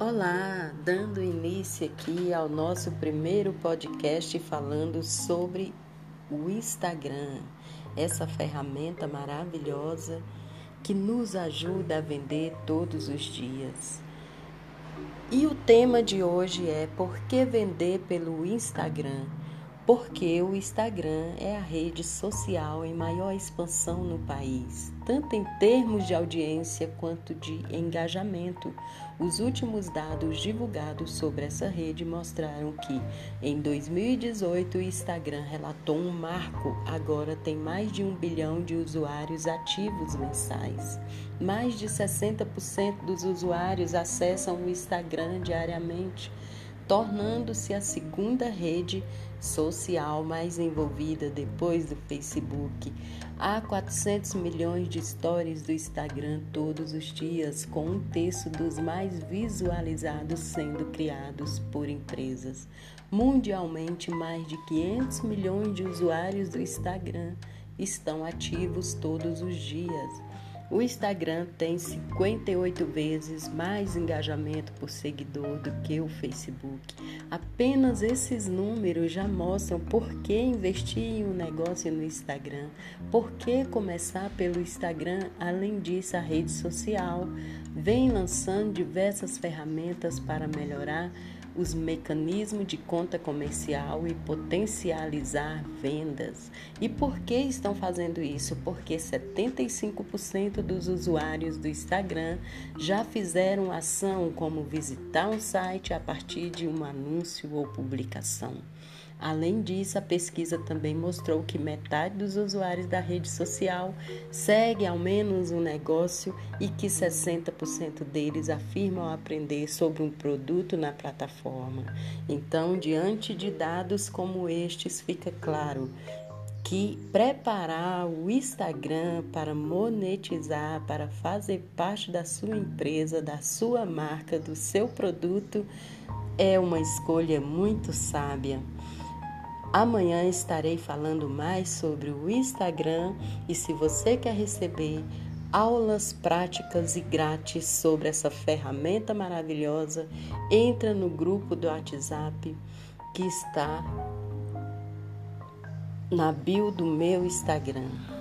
Olá, dando início aqui ao nosso primeiro podcast falando sobre o Instagram, essa ferramenta maravilhosa que nos ajuda a vender todos os dias. E o tema de hoje é por que vender pelo Instagram? Porque o Instagram é a rede social em maior expansão no país, tanto em termos de audiência quanto de engajamento. Os últimos dados divulgados sobre essa rede mostraram que, em 2018, o Instagram relatou um marco, agora tem mais de um bilhão de usuários ativos mensais. Mais de 60% dos usuários acessam o Instagram diariamente tornando-se a segunda rede social mais envolvida depois do Facebook. Há 400 milhões de stories do Instagram todos os dias, com um terço dos mais visualizados sendo criados por empresas. Mundialmente, mais de 500 milhões de usuários do Instagram estão ativos todos os dias. O Instagram tem 58 vezes mais engajamento por seguidor do que o Facebook. Apenas esses números já mostram por que investir em um negócio no Instagram, por que começar pelo Instagram. Além disso, a rede social vem lançando diversas ferramentas para melhorar os mecanismos de conta comercial e potencializar vendas. E por que estão fazendo isso? Porque 75% dos usuários do Instagram já fizeram ação como visitar um site a partir de um anúncio ou publicação. Além disso, a pesquisa também mostrou que metade dos usuários da rede social segue ao menos um negócio e que 60% deles afirmam aprender sobre um produto na plataforma. Então, diante de dados como estes, fica claro que preparar o Instagram para monetizar, para fazer parte da sua empresa, da sua marca, do seu produto, é uma escolha muito sábia. Amanhã estarei falando mais sobre o Instagram e se você quer receber aulas práticas e grátis sobre essa ferramenta maravilhosa, entra no grupo do WhatsApp que está na bio do meu Instagram.